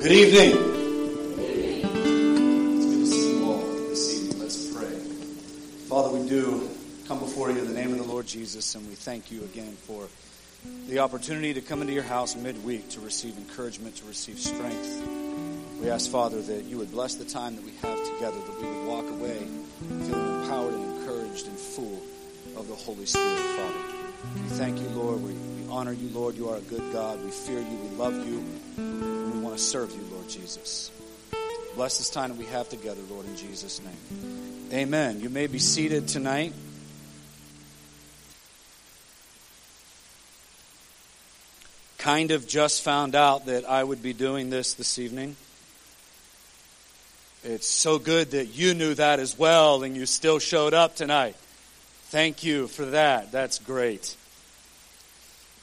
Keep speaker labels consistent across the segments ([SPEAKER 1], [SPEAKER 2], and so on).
[SPEAKER 1] Good evening. It's good to see you all this evening. Let's pray. Father, we do come before you in the name of the Lord Jesus, and we thank you again for the opportunity to come into your house midweek to receive encouragement, to receive strength. We ask, Father, that you would bless the time that we have together, that we would walk away feeling empowered and encouraged and full of the Holy Spirit, Father. We thank you, Lord. We, we honor you, Lord. You are a good God. We fear you. We love you. Serve you, Lord Jesus. Bless this time that we have together, Lord, in Jesus' name. Amen. You may be seated tonight. Kind of just found out that I would be doing this this evening. It's so good that you knew that as well and you still showed up tonight. Thank you for that. That's great.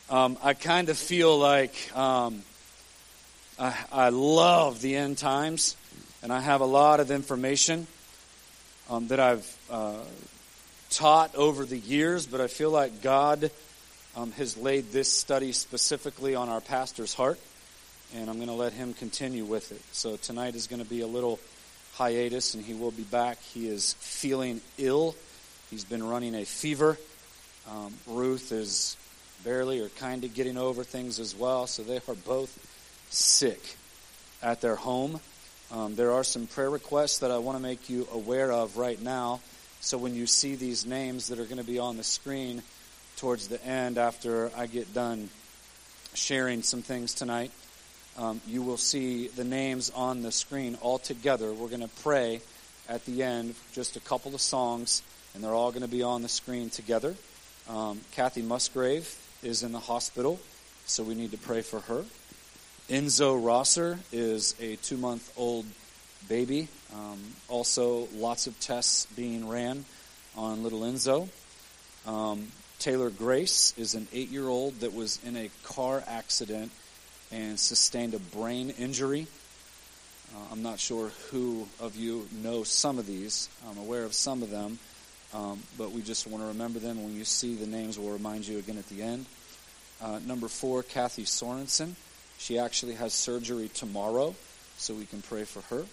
[SPEAKER 1] Um, I kind of feel like um, I, I, love the end times, and I have a lot of information um, that I've uh, taught over the years, but I feel like God um, has laid this study specifically on our pastor's heart, and I'm going to let him continue with it. So tonight is going to be a little hiatus, and he will be back. He is feeling ill. He's been running a fever. Um, Ruth is barely or kind of getting over things as well, so they are both sick at their home. Um, there are some prayer requests that I want to make you aware of right now. So when you see these names that are going to be on the screen towards the end after I get done sharing some things tonight, um, you will see the names on the screen all together. We're going to pray at the end just a couple of songs, and they're all going to be on the screen together. Um, Kathy Musgrave is in the hospital, so we need to pray for her. Enzo Rosser is a two month old baby. Um, also, lots of tests being ran on little Enzo. Um, Taylor Grace is an eight year old that was in a car accident and sustained a brain injury. Uh, I'm not sure who of you know some of these. I'm aware of some of them, um, but we just want to remember them. When you see the names, we'll remind you again at the end. Uh, number four, Kathy Sorensen. She actually has surgery tomorrow, so we can pray for her.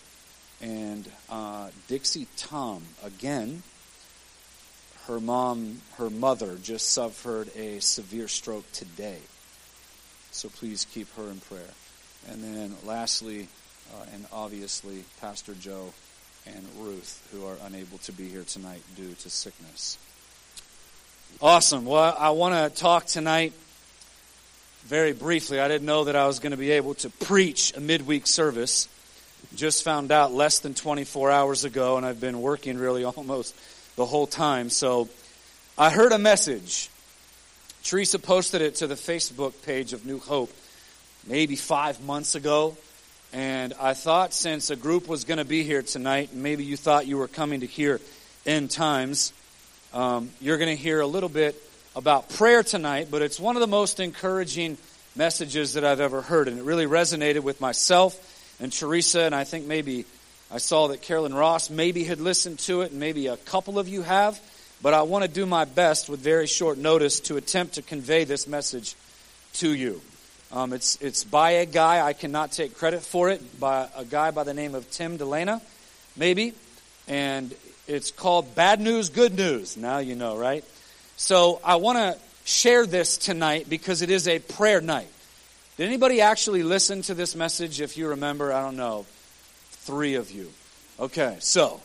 [SPEAKER 1] And uh, Dixie Tom, again, her mom, her mother, just suffered a severe stroke today. So please keep her in prayer. And then lastly, uh, and obviously, Pastor Joe and Ruth, who are unable to be here tonight due to sickness. Awesome. Well, I want to talk tonight very briefly. I didn't know that I was going to be able to preach a midweek service. Just found out less than 24 hours ago, and I've been working really almost the whole time. So I heard a message Teresa posted it to the Facebook page of New Hope maybe five months ago. And I thought since a group was going to be here tonight, and maybe you thought you were coming to hear end times, um, you're going to hear a little bit about prayer tonight, but it's one of the most encouraging messages that I've ever heard. And it really resonated with myself and Teresa, and I think maybe I saw that Carolyn Ross maybe had listened to it, and maybe a couple of you have but I want to do my best with very short notice to attempt to convey this message to you. Um, it's, it's by a guy, I cannot take credit for it, by a guy by the name of Tim Dilena, maybe. And it's called Bad News, Good News. Now you know, right? So I want to share this tonight because it is a prayer night. Did anybody actually listen to this message? If you remember, I don't know, three of you. Okay, so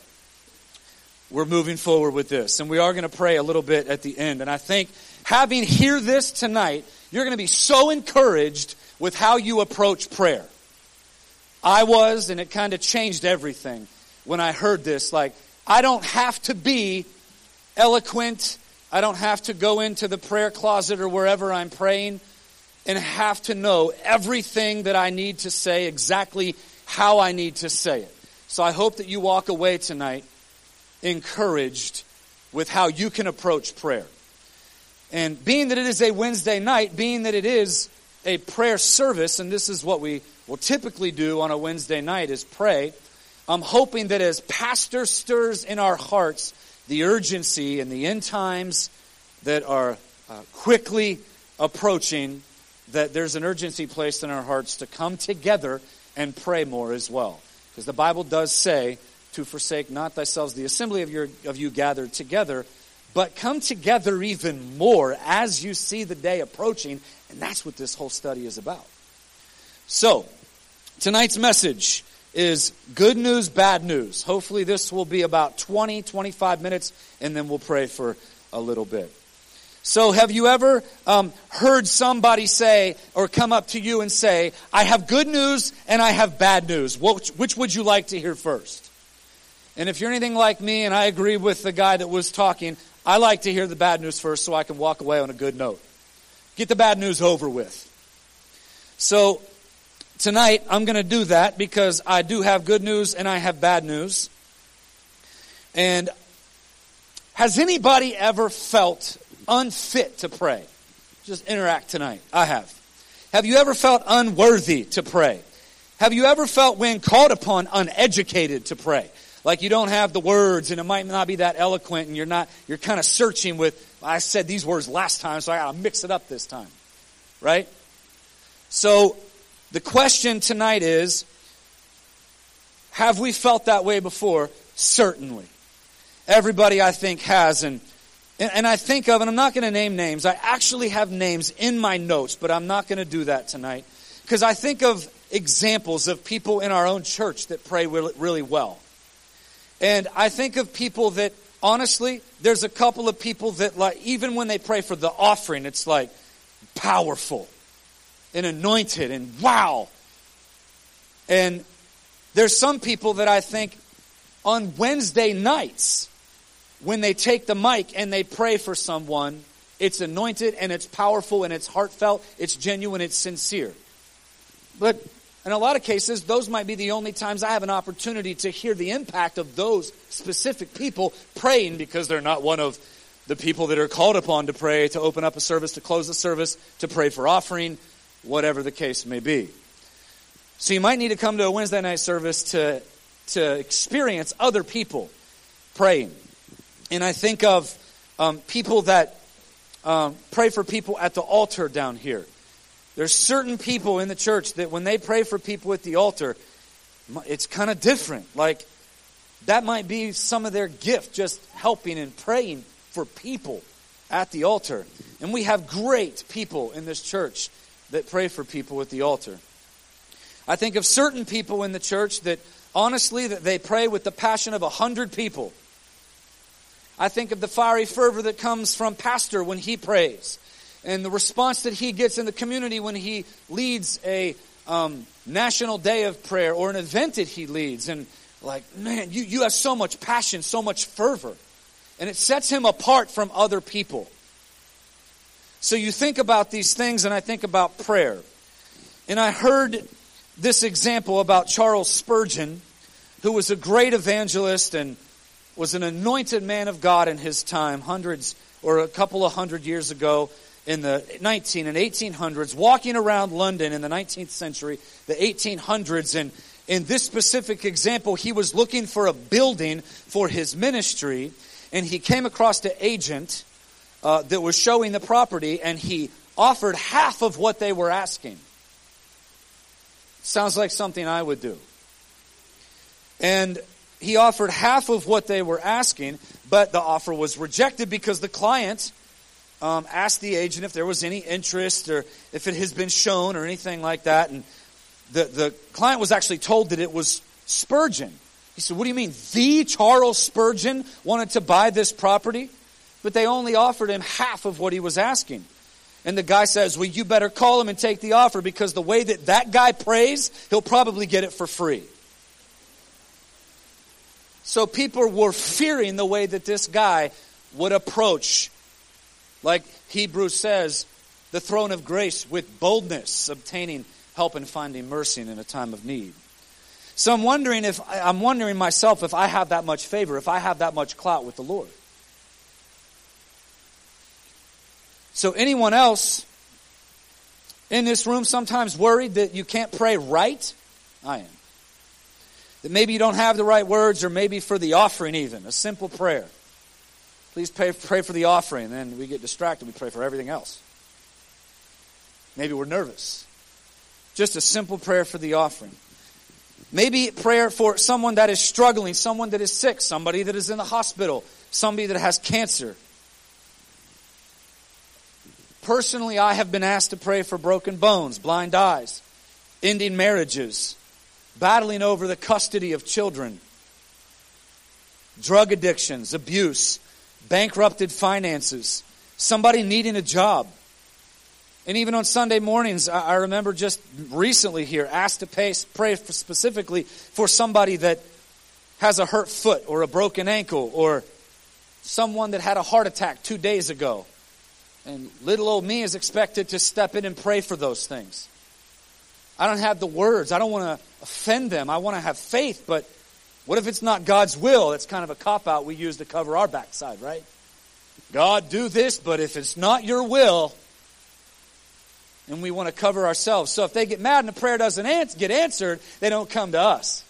[SPEAKER 1] we're moving forward with this. And we are going to pray a little bit at the end. And I think having hear this tonight, you're going to be so encouraged with how you approach prayer. I was, and it kind of changed everything when I heard this. Like, I don't have to be eloquent. I don't have to go into the prayer closet or wherever I'm praying and have to know everything that I need to say, exactly how I need to say it. So I hope that you walk away tonight encouraged with how you can approach prayer. And being that it is a Wednesday night, being that it is a prayer service, and this is what we will typically do on a Wednesday night is pray, I'm hoping that as pastor stirs in our hearts the urgency and the end times that are uh, quickly approaching, that there's an urgency placed in our hearts to come together and pray more as well. Because the Bible does say to forsake not thyself the assembly of, your, of you gathered together, but come together even more as you see the day approaching. And that's what this whole study is about. So, tonight's message is good news, bad news. Hopefully, this will be about 20, 25 minutes, and then we'll pray for a little bit. So, have you ever um, heard somebody say or come up to you and say, I have good news and I have bad news? Which, which would you like to hear first? And if you're anything like me, and I agree with the guy that was talking, I like to hear the bad news first so I can walk away on a good note. Get the bad news over with. So, tonight I'm going to do that because I do have good news and I have bad news. And has anybody ever felt unfit to pray? Just interact tonight. I have. Have you ever felt unworthy to pray? Have you ever felt when called upon uneducated to pray? Like you don't have the words and it might not be that eloquent and you're not, you're kind of searching with, I said these words last time, so I gotta mix it up this time. Right? So, the question tonight is, have we felt that way before? Certainly. Everybody I think has and and, I think of, and I'm not going to name names, I actually have names in my notes, but I'm not going to do that tonight. Because I think of examples of people in our own church that pray really well. And I think of people that, honestly, there's a couple of people that, like, even when they pray for the offering, it's like powerful and anointed and wow. And there's some people that I think on Wednesday nights, when they take the mic and they pray for someone, it's anointed and it's powerful and it's heartfelt, it's genuine, it's sincere. But in a lot of cases, those might be the only times I have an opportunity to hear the impact of those specific people praying because they're not one of the people that are called upon to pray, to open up a service, to close a service, to pray for offering, whatever the case may be. So you might need to come to a Wednesday night service to, to experience other people praying. And I think of um, people that um, pray for people at the altar down here. There's certain people in the church that when they pray for people at the altar, it's kind of different. Like, that might be some of their gift, just helping and praying for people at the altar. And we have great people in this church that pray for people at the altar. I think of certain people in the church that honestly that they pray with the passion of a hundred people. I think of the fiery fervor that comes from pastor when he prays and the response that he gets in the community when he leads a um, national day of prayer or an event that he leads. And like, man, you, you have so much passion, so much fervor. And it sets him apart from other people. So you think about these things, and I think about prayer. And I heard this example about Charles Spurgeon, who was a great evangelist and was an anointed man of God in his time, hundreds or a couple of hundred years ago in the 19 and 1800s, walking around London in the 19th century, the 1800s, and in this specific example, he was looking for a building for his ministry, and he came across an agent uh, that was showing the property, and he offered half of what they were asking. Sounds like something I would do. And he offered half of what they were asking, but the offer was rejected because the client um, asked the agent if there was any interest or if it has been shown or anything like that. And the, the client was actually told that it was Spurgeon. He said, What do you mean? The Charles Spurgeon wanted to buy this property? But they only offered him half of what he was asking. And the guy says, Well, you better call him and take the offer because the way that that guy prays, he'll probably get it for free. So people were fearing the way that this guy would approach, like Hebrews says, the throne of grace with boldness, obtaining help and finding mercy in a time of need. So I'm wondering if I'm wondering myself if I have that much favor, if I have that much clout with the Lord. So anyone else in this room sometimes worried that you can't pray right? I am that maybe you don't have the right words, or maybe for the offering, even a simple prayer. Please pray, pray for the offering, and then we get distracted. We pray for everything else. Maybe we're nervous. Just a simple prayer for the offering. Maybe prayer for someone that is struggling, someone that is sick, somebody that is in the hospital, somebody that has cancer. Personally, I have been asked to pray for broken bones, blind eyes, ending marriages, battling over the custody of children, drug addictions, abuse, bankrupted finances, somebody needing a job. And even on Sunday mornings, I remember just recently here asked to pay, pray for specifically for somebody that has a hurt foot or a broken ankle or someone that had a heart attack two days ago. And little old me is expected to step in and pray for those things. I don't have the words. I don't want to offend them. I want to have faith, but what if it's not God's will? That's kind of a cop out we use to cover our backside, right? God, do this, but if it's not your will, and we want to cover ourselves. So if they get mad and the prayer doesn't get answered, they don't come to us.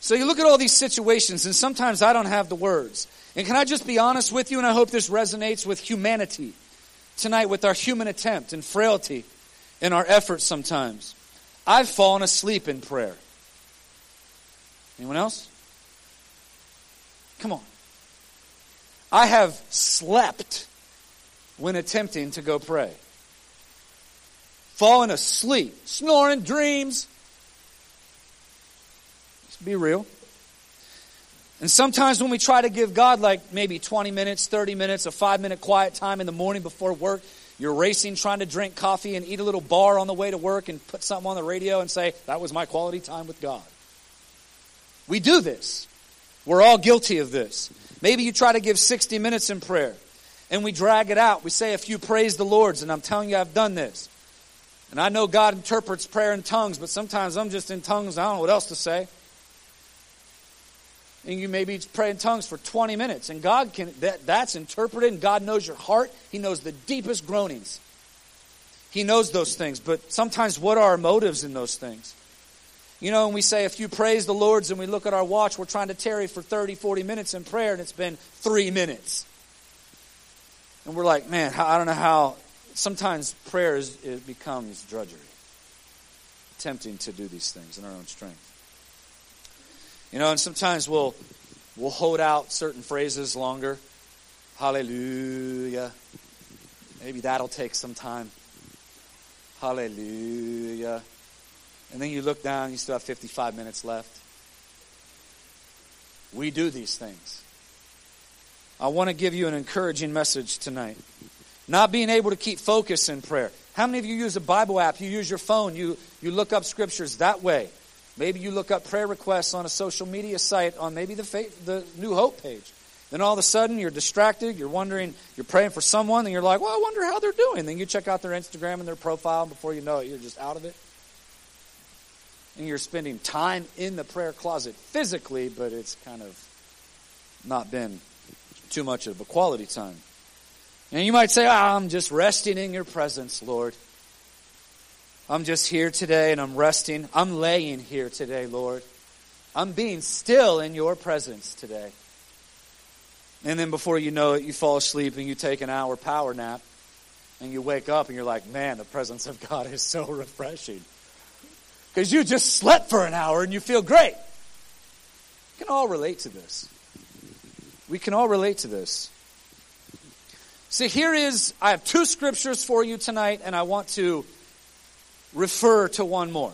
[SPEAKER 1] So you look at all these situations, and sometimes I don't have the words. And can I just be honest with you, and I hope this resonates with humanity tonight, with our human attempt and frailty in our efforts sometimes. I've fallen asleep in prayer. Anyone else? Come on. I have slept when attempting to go pray. Fallen asleep, snoring dreams. Let's be real. And sometimes when we try to give God like maybe 20 minutes, 30 minutes, a five minute quiet time in the morning before work, you're racing trying to drink coffee and eat a little bar on the way to work and put something on the radio and say, that was my quality time with God. We do this. We're all guilty of this. Maybe you try to give 60 minutes in prayer and we drag it out. We say a few praise the Lord's, and I'm telling you, I've done this. And I know God interprets prayer in tongues, but sometimes I'm just in tongues. I don't know what else to say. And you maybe pray in tongues for 20 minutes, and God can that, that's interpreted, and God knows your heart. He knows the deepest groanings. He knows those things, but sometimes what are our motives in those things? You know, when we say if you praise the Lord's and we look at our watch, we're trying to tarry for 30, 40 minutes in prayer, and it's been three minutes. And we're like, man, I don't know how. Sometimes prayer is, it becomes drudgery, attempting to do these things in our own strength. You know, and sometimes we'll we'll hold out certain phrases longer. Hallelujah. Maybe that'll take some time. Hallelujah. And then you look down, you still have 55 minutes left. We do these things. I want to give you an encouraging message tonight. Not being able to keep focus in prayer. How many of you use a Bible app? You use your phone. You, you look up scriptures that way. Maybe you look up prayer requests on a social media site on maybe the, faith, the New Hope page. Then all of a sudden you're distracted. You're wondering, you're praying for someone, and you're like, well, I wonder how they're doing. Then you check out their Instagram and their profile, and before you know it, you're just out of it. And you're spending time in the prayer closet physically, but it's kind of not been too much of a quality time. And you might say, oh, I'm just resting in your presence, Lord. I'm just here today and I'm resting. I'm laying here today, Lord. I'm being still in your presence today. And then before you know it, you fall asleep and you take an hour power nap and you wake up and you're like, man, the presence of God is so refreshing. Because you just slept for an hour and you feel great. We can all relate to this. We can all relate to this. See, here is, I have two scriptures for you tonight, and I want to refer to one more.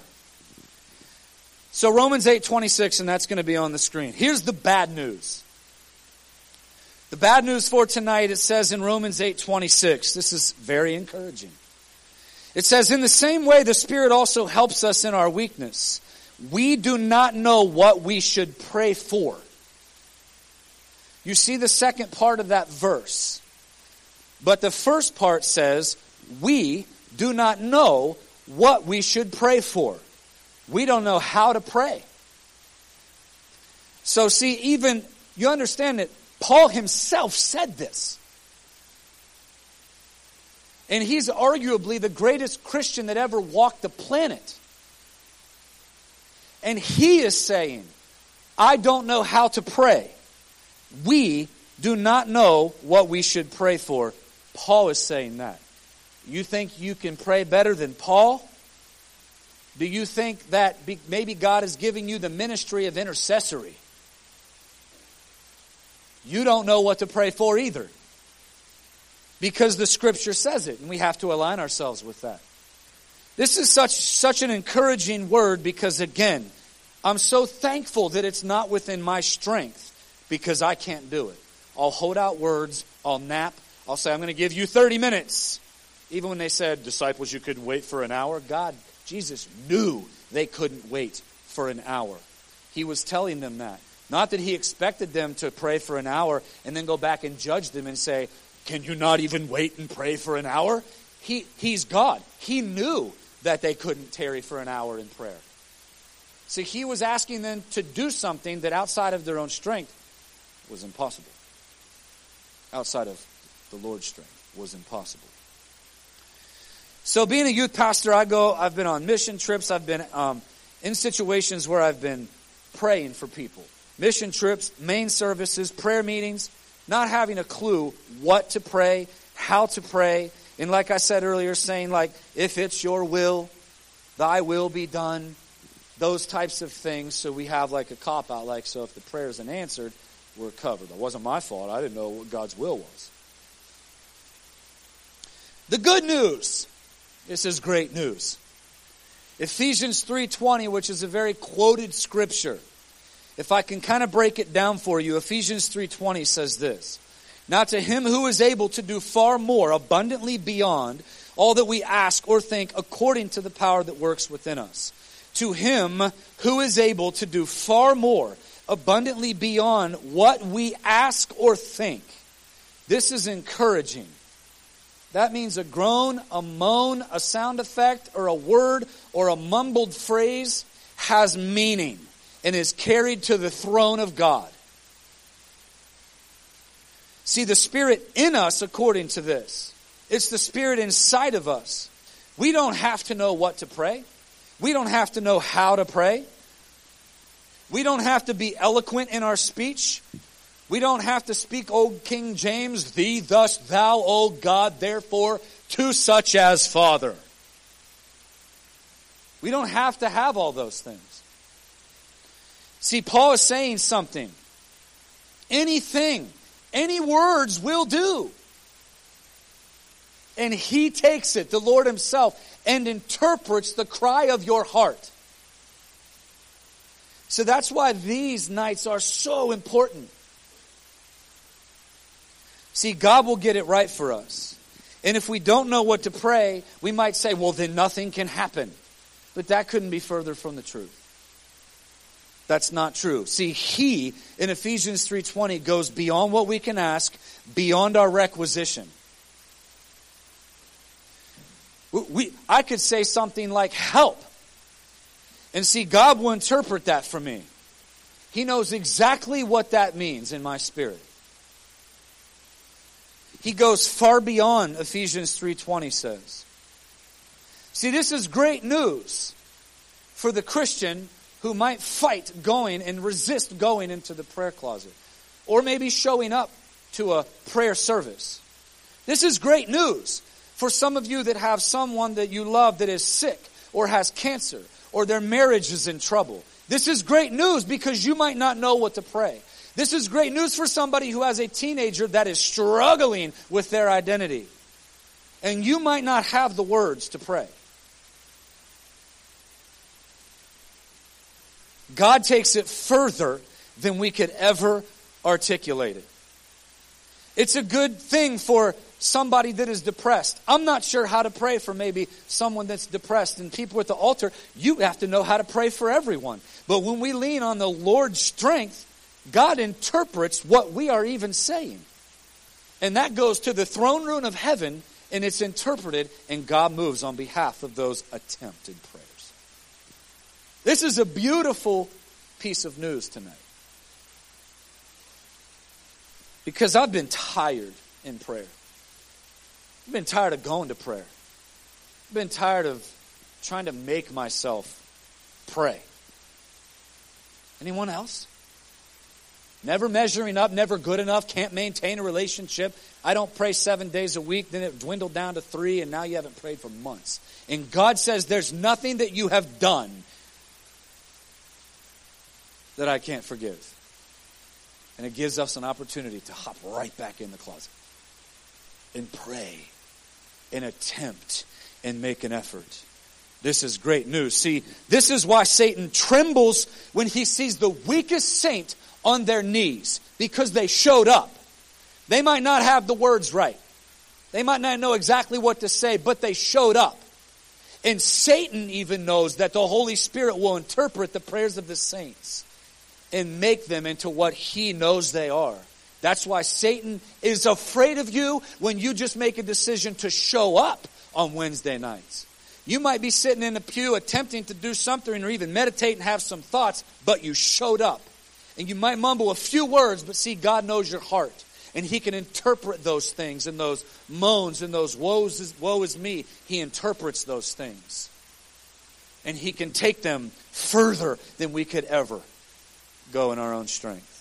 [SPEAKER 1] So Romans 8 26, and that's going to be on the screen. Here's the bad news. The bad news for tonight, it says in Romans 8 26. This is very encouraging. It says, In the same way, the Spirit also helps us in our weakness. We do not know what we should pray for you see the second part of that verse. But the first part says, We do not know what we should pray for. We don't know how to pray. So, see, even, you understand that Paul himself said this. And he's arguably the greatest Christian that ever walked the planet. And he is saying, I don't know how to pray we do not know what we should pray for. Paul is saying that. You think you can pray better than Paul? Do you think that maybe God is giving you the ministry of intercessory? You don't know what to pray for either. Because the scripture says it, and we have to align ourselves with that. This is such, such an encouraging word because, again, I'm so thankful that it's not within my strength because I can't do it. I'll hold out words, I'll nap, I'll say, I'm going to give you 30 minutes. Even when they said, disciples, you could wait for an hour, God, Jesus knew they couldn't wait for an hour. He was telling them that. Not that he expected them to pray for an hour and then go back and judge them and say, Can you not even wait and pray for an hour? He, he's God. He knew that they couldn't tarry for an hour in prayer. See, he was asking them to do something that outside of their own strength was impossible. Outside of the Lord's strength was impossible. So, being a youth pastor, I go, I've been on mission trips, I've been um, in situations where I've been praying for people. Mission trips, main services, prayer meetings, not having a clue what to pray, how to pray. And like I said earlier, saying, like, if it's your will, thy will be done, those types of things. So we have like a cop out, like, so if the prayer isn't answered, we're covered. That wasn't my fault. I didn't know what God's will was. The good news this is great news. Ephesians 3:20, which is a very quoted scripture. If I can kind of break it down for you, Ephesians 3:20 says this. Now to him who is able to do far more abundantly beyond all that we ask or think according to the power that works within us. To him who is able to do far more abundantly beyond what we ask or think. This is encouraging that means a groan, a moan, a sound effect, or a word, or a mumbled phrase has meaning and is carried to the throne of God. See, the Spirit in us, according to this, it's the Spirit inside of us. We don't have to know what to pray. We don't have to know how to pray. We don't have to be eloquent in our speech. We don't have to speak old King James, thee, thus, thou, O God, therefore, to such as Father. We don't have to have all those things. See, Paul is saying something. Anything, any words will do. And he takes it, the Lord himself, and interprets the cry of your heart. So that's why these nights are so important. See, God will get it right for us. And if we don't know what to pray, we might say, well, then nothing can happen. But that couldn't be further from the truth. That's not true. See, he in Ephesians 3:20 goes beyond what we can ask, beyond our requisition. We, I could say something like help. And see, God will interpret that for me. He knows exactly what that means in my spirit. He goes far beyond Ephesians 3:20 says. See, this is great news for the Christian who might fight going and resist going into the prayer closet or maybe showing up to a prayer service. This is great news for some of you that have someone that you love that is sick or has cancer or their marriage is in trouble. This is great news because you might not know what to pray. This is great news for somebody who has a teenager that is struggling with their identity. And you might not have the words to pray. God takes it further than we could ever articulate it. It's a good thing for somebody that is depressed. I'm not sure how to pray for maybe someone that's depressed. And people at the altar, you have to know how to pray for everyone. But when we lean on the Lord's strength, God interprets what we are even saying. And that goes to the throne room of heaven and it's interpreted, and God moves on behalf of those attempted prayers. This is a beautiful piece of news tonight. Because I've been tired in prayer. I've been tired of going to prayer. I've been tired of trying to make myself pray. Anyone else? Never measuring up, never good enough, can't maintain a relationship. I don't pray seven days a week. Then it dwindled down to three, and now you haven't prayed for months. And God says, There's nothing that you have done that I can't forgive. And it gives us an opportunity to hop right back in the closet and pray and attempt and make an effort. This is great news. See, this is why Satan trembles when he sees the weakest saint on their knees because they showed up. They might not have the words right. They might not know exactly what to say, but they showed up. And Satan even knows that the Holy Spirit will interpret the prayers of the saints and make them into what he knows they are. That's why Satan is afraid of you when you just make a decision to show up on Wednesday nights. You might be sitting in the pew attempting to do something or even meditate and have some thoughts, but you showed up. And you might mumble a few words, but see, God knows your heart. And He can interpret those things and those moans and those woes is, woe is me. He interprets those things. And He can take them further than we could ever go in our own strength.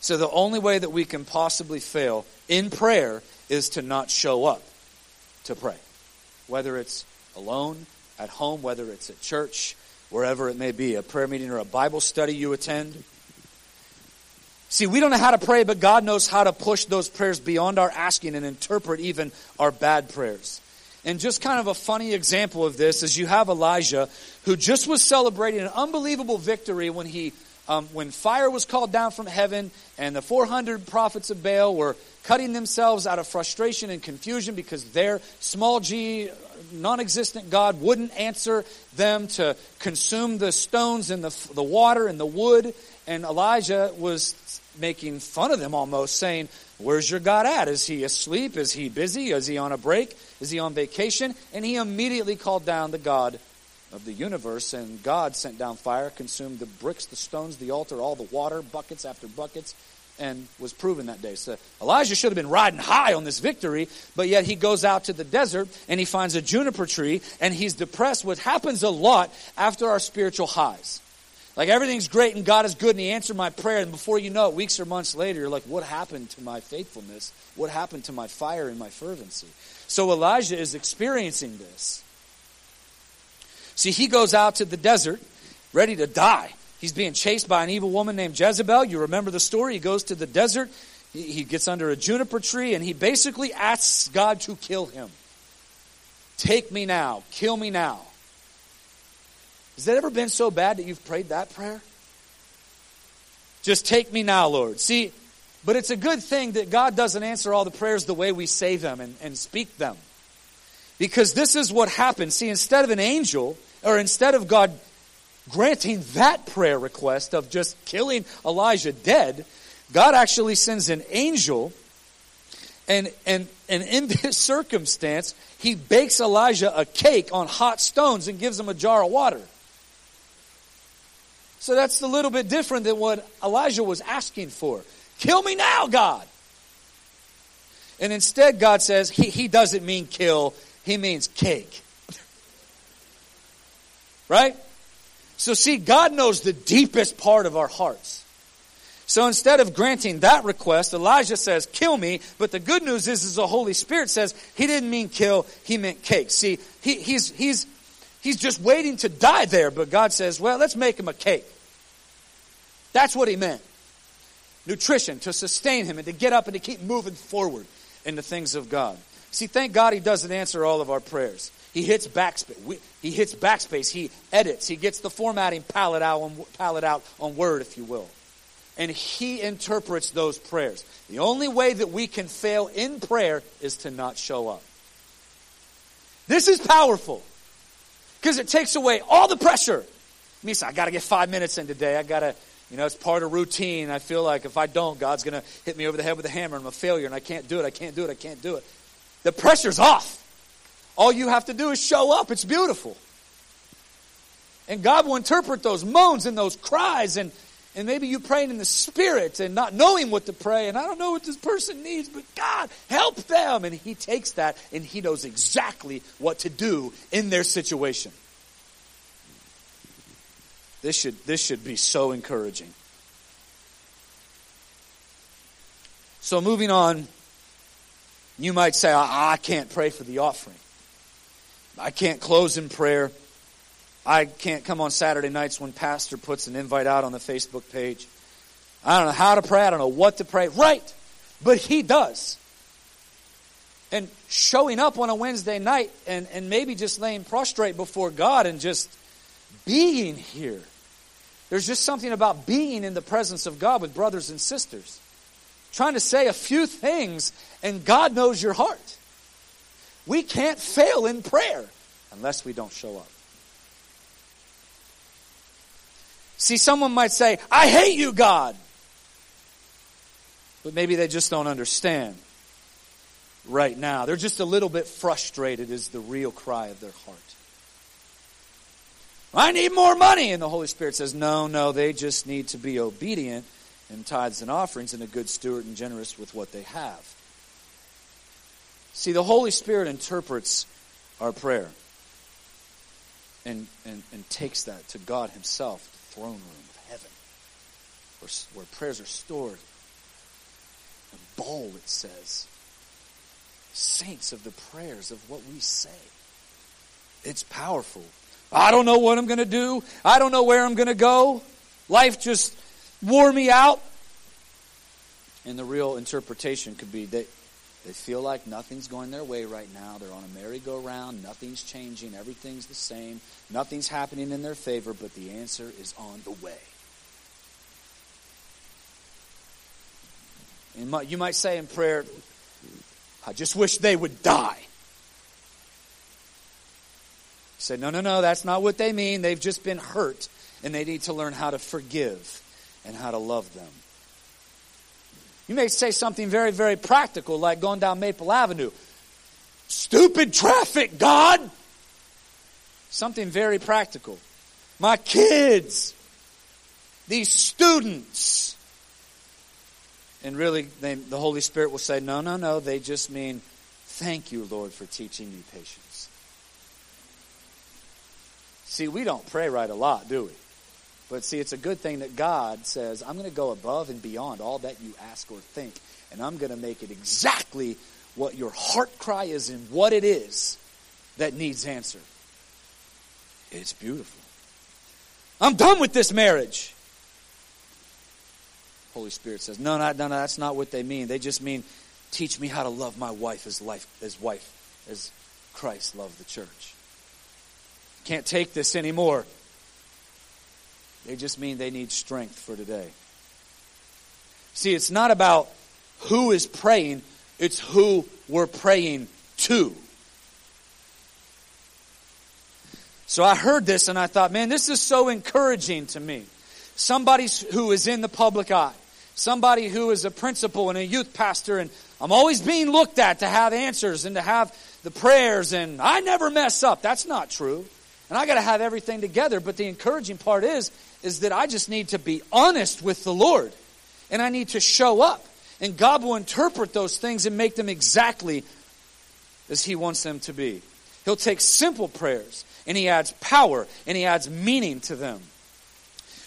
[SPEAKER 1] So the only way that we can possibly fail in prayer is to not show up to pray. Whether it's alone, at home, whether it's at church, wherever it may be, a prayer meeting or a Bible study you attend. See, we don't know how to pray, but God knows how to push those prayers beyond our asking and interpret even our bad prayers. And just kind of a funny example of this is you have Elijah, who just was celebrating an unbelievable victory when he um, when fire was called down from heaven and the 400 prophets of Baal were cutting themselves out of frustration and confusion because their small g, non existent God wouldn't answer them to consume the stones and the, the water and the wood. And Elijah was making fun of them almost, saying, Where's your God at? Is he asleep? Is he busy? Is he on a break? Is he on vacation? And he immediately called down the God of the universe, and God sent down fire, consumed the bricks, the stones, the altar, all the water, buckets after buckets, and was proven that day. So Elijah should have been riding high on this victory, but yet he goes out to the desert and he finds a juniper tree and he's depressed, which happens a lot after our spiritual highs. Like everything's great and God is good and He answered my prayer. And before you know it, weeks or months later, you're like, what happened to my faithfulness? What happened to my fire and my fervency? So Elijah is experiencing this. See, he goes out to the desert ready to die. He's being chased by an evil woman named Jezebel. You remember the story. He goes to the desert. He gets under a juniper tree and he basically asks God to kill him. Take me now. Kill me now. Has that ever been so bad that you've prayed that prayer? Just take me now, Lord. See, but it's a good thing that God doesn't answer all the prayers the way we say them and, and speak them. Because this is what happens. See, instead of an angel, or instead of God granting that prayer request of just killing Elijah dead, God actually sends an angel. And, and, and in this circumstance, he bakes Elijah a cake on hot stones and gives him a jar of water. So that's a little bit different than what Elijah was asking for. Kill me now, God. And instead, God says, He, he doesn't mean kill, He means cake. Right? So, see, God knows the deepest part of our hearts. So instead of granting that request, Elijah says, kill me. But the good news is, is the Holy Spirit says he didn't mean kill, he meant cake. See, he, he's, he's, he's just waiting to die there. But God says, well, let's make him a cake. That's what he meant. Nutrition to sustain him and to get up and to keep moving forward in the things of God. See, thank God he doesn't answer all of our prayers. He hits backspace. He hits backspace. He edits. He gets the formatting palette out on, palette out on Word, if you will. And he interprets those prayers. The only way that we can fail in prayer is to not show up. This is powerful because it takes away all the pressure. Misa, I got to get five minutes in today. I got to you know, it's part of routine. I feel like if I don't, God's going to hit me over the head with a hammer I'm a failure and I can't do it, I can't do it, I can't do it. The pressure's off. All you have to do is show up. It's beautiful. And God will interpret those moans and those cries and, and maybe you praying in the spirit and not knowing what to pray and I don't know what this person needs, but God, help them. And He takes that and He knows exactly what to do in their situation. This should, this should be so encouraging. So moving on, you might say, I, I can't pray for the offering. I can't close in prayer. I can't come on Saturday nights when pastor puts an invite out on the Facebook page. I don't know how to pray. I don't know what to pray. Right. But he does. And showing up on a Wednesday night and, and maybe just laying prostrate before God and just being here. There's just something about being in the presence of God with brothers and sisters. Trying to say a few things, and God knows your heart. We can't fail in prayer unless we don't show up. See, someone might say, I hate you, God. But maybe they just don't understand right now. They're just a little bit frustrated, is the real cry of their heart. I need more money. And the Holy Spirit says, no, no, they just need to be obedient in tithes and offerings and a good steward and generous with what they have. See, the Holy Spirit interprets our prayer and, and, and takes that to God Himself, the throne room of heaven, where, where prayers are stored. A bowl, it says. Saints of the prayers of what we say. It's powerful. I don't know what I'm going to do. I don't know where I'm going to go. Life just wore me out. And the real interpretation could be that they feel like nothing's going their way right now. They're on a merry-go-round. Nothing's changing. Everything's the same. Nothing's happening in their favor, but the answer is on the way. You might say in prayer, I just wish they would die. Said, No, no, no, that's not what they mean. They've just been hurt, and they need to learn how to forgive and how to love them. You may say something very, very practical, like going down Maple Avenue. Stupid traffic, God! Something very practical. My kids, these students. And really, they, the Holy Spirit will say, no, no, no, they just mean, thank you, Lord, for teaching me patience. See, we don't pray right a lot, do we? But see, it's a good thing that God says, I'm going to go above and beyond all that you ask or think, and I'm going to make it exactly what your heart cry is and what it is that needs answer. It's beautiful. I'm done with this marriage. Holy Spirit says, no, no, no, no, that's not what they mean. They just mean, teach me how to love my wife as life, as wife, as Christ loved the church. Can't take this anymore. They just mean they need strength for today. See, it's not about who is praying, it's who we're praying to. So I heard this and I thought, man, this is so encouraging to me. Somebody who is in the public eye, somebody who is a principal and a youth pastor, and I'm always being looked at to have answers and to have the prayers, and I never mess up. That's not true. And I got to have everything together. But the encouraging part is, is that I just need to be honest with the Lord. And I need to show up. And God will interpret those things and make them exactly as He wants them to be. He'll take simple prayers and He adds power and He adds meaning to them.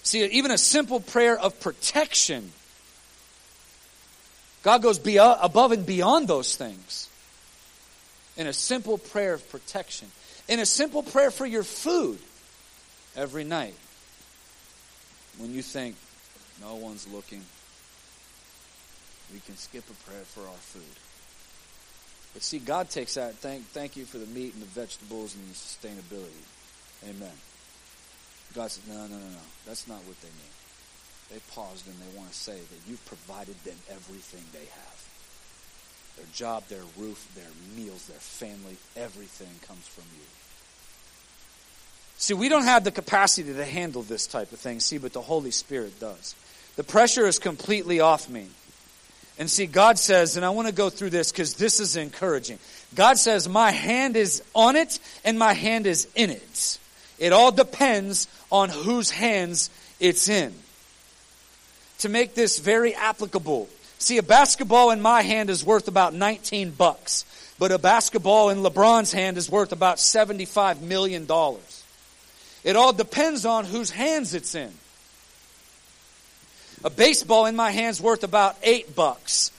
[SPEAKER 1] See, even a simple prayer of protection, God goes uh, above and beyond those things. In a simple prayer of protection in a simple prayer for your food every night. When you think no one's looking, we can skip a prayer for our food. But see, God takes that. Thank, thank you for the meat and the vegetables and the sustainability. Amen. God says, no, no, no, no. That's not what they mean. They paused and they want to say that you've provided them everything they have. Their job, their roof, their meals, their family, everything comes from you. See, we don't have the capacity to handle this type of thing, see, but the Holy Spirit does. The pressure is completely off me. And see, God says, and I want to go through this because this is encouraging. God says, My hand is on it and my hand is in it. It all depends on whose hands it's in. To make this very applicable, see, a basketball in my hand is worth about 19 bucks, but a basketball in LeBron's hand is worth about $75 million. It all depends on whose hands it's in. A baseball in my hand's worth about eight bucks.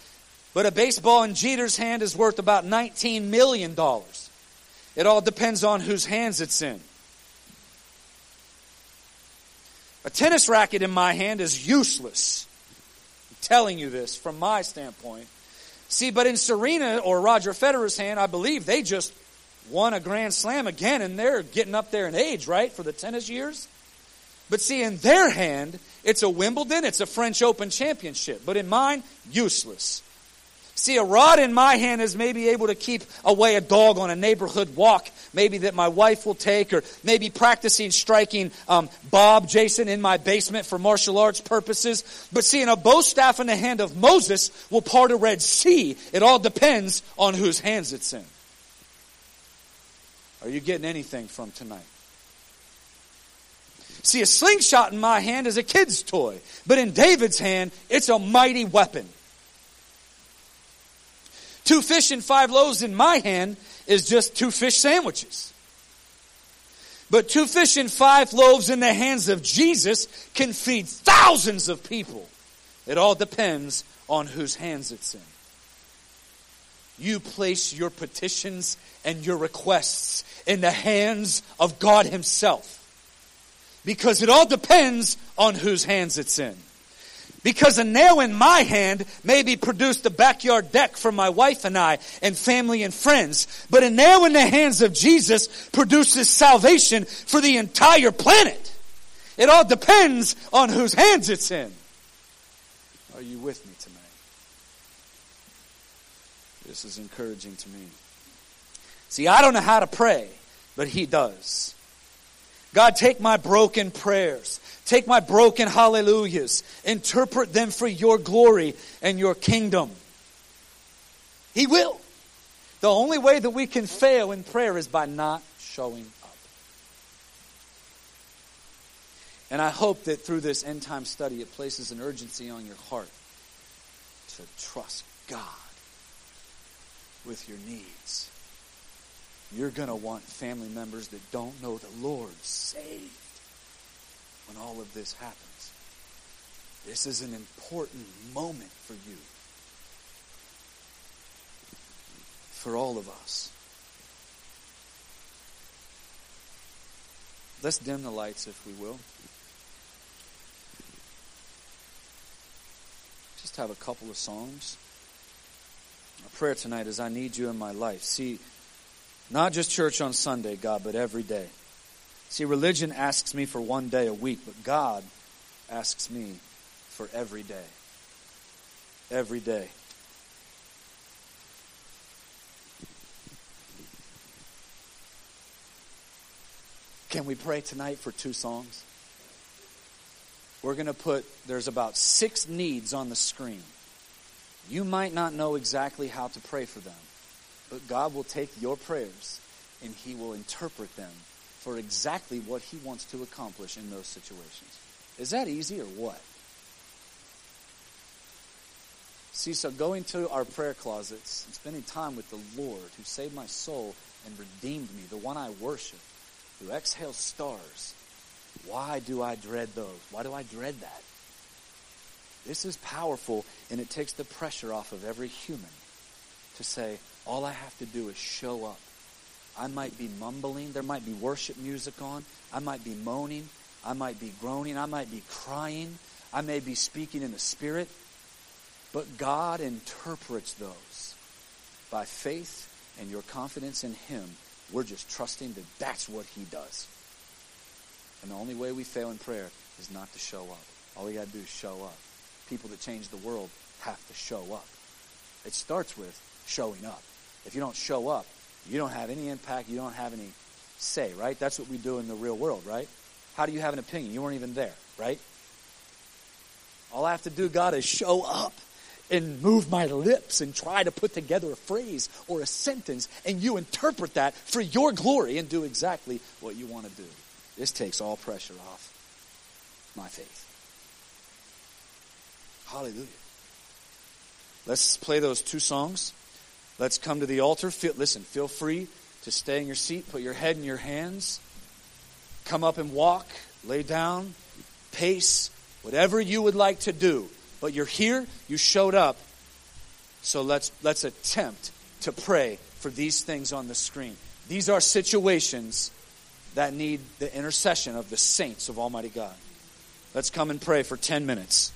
[SPEAKER 1] But a baseball in Jeter's hand is worth about $19 million. It all depends on whose hands it's in. A tennis racket in my hand is useless. I'm telling you this from my standpoint. See, but in Serena or Roger Federer's hand, I believe they just won a Grand Slam again and they're getting up there in age, right, for the tennis years. But see, in their hand, it's a Wimbledon, it's a French Open championship. But in mine, useless. See, a rod in my hand is maybe able to keep away a dog on a neighborhood walk, maybe that my wife will take, or maybe practicing striking um, Bob, Jason, in my basement for martial arts purposes. But seeing a bow staff in the hand of Moses will part a Red Sea. It all depends on whose hands it's in. Are you getting anything from tonight? See, a slingshot in my hand is a kid's toy, but in David's hand, it's a mighty weapon. Two fish and five loaves in my hand is just two fish sandwiches. But two fish and five loaves in the hands of Jesus can feed thousands of people. It all depends on whose hands it's in. You place your petitions and your requests in the hands of God Himself. Because it all depends on whose hands it's in. Because a nail in my hand maybe produced a backyard deck for my wife and I and family and friends. But a nail in the hands of Jesus produces salvation for the entire planet. It all depends on whose hands it's in. Are you with me tonight? This is encouraging to me. See, I don't know how to pray, but He does. God, take my broken prayers. Take my broken hallelujahs, interpret them for your glory and your kingdom. He will. The only way that we can fail in prayer is by not showing up. And I hope that through this end time study, it places an urgency on your heart to trust God with your needs. You're going to want family members that don't know the Lord saved when all of this happens. This is an important moment for you, for all of us. Let's dim the lights, if we will. Just have a couple of songs. Our prayer tonight is I need you in my life. See, not just church on Sunday, God, but every day. See, religion asks me for one day a week, but God asks me for every day. Every day. Can we pray tonight for two songs? We're going to put, there's about six needs on the screen. You might not know exactly how to pray for them, but God will take your prayers and He will interpret them for exactly what he wants to accomplish in those situations. Is that easy or what? See, so going to our prayer closets and spending time with the Lord who saved my soul and redeemed me, the one I worship, who exhales stars. Why do I dread those? Why do I dread that? This is powerful and it takes the pressure off of every human to say, all I have to do is show up I might be mumbling. There might be worship music on. I might be moaning. I might be groaning. I might be crying. I may be speaking in the Spirit. But God interprets those by faith and your confidence in Him. We're just trusting that that's what He does. And the only way we fail in prayer is not to show up. All we got to do is show up. People that change the world have to show up. It starts with showing up. If you don't show up, you don't have any impact. You don't have any say, right? That's what we do in the real world, right? How do you have an opinion? You weren't even there, right? All I have to do, God, is show up and move my lips and try to put together a phrase or a sentence, and you interpret that for your glory and do exactly what you want to do. This takes all pressure off my faith. Hallelujah. Let's play those two songs. Let's come to the altar. Feel, listen, feel free to stay in your seat, put your head in your hands, come up and walk, lay down, pace, whatever you would like to do. But you're here, you showed up. So let's, let's attempt to pray for these things on the screen. These are situations that need the intercession of the saints of Almighty God. Let's come and pray for 10 minutes.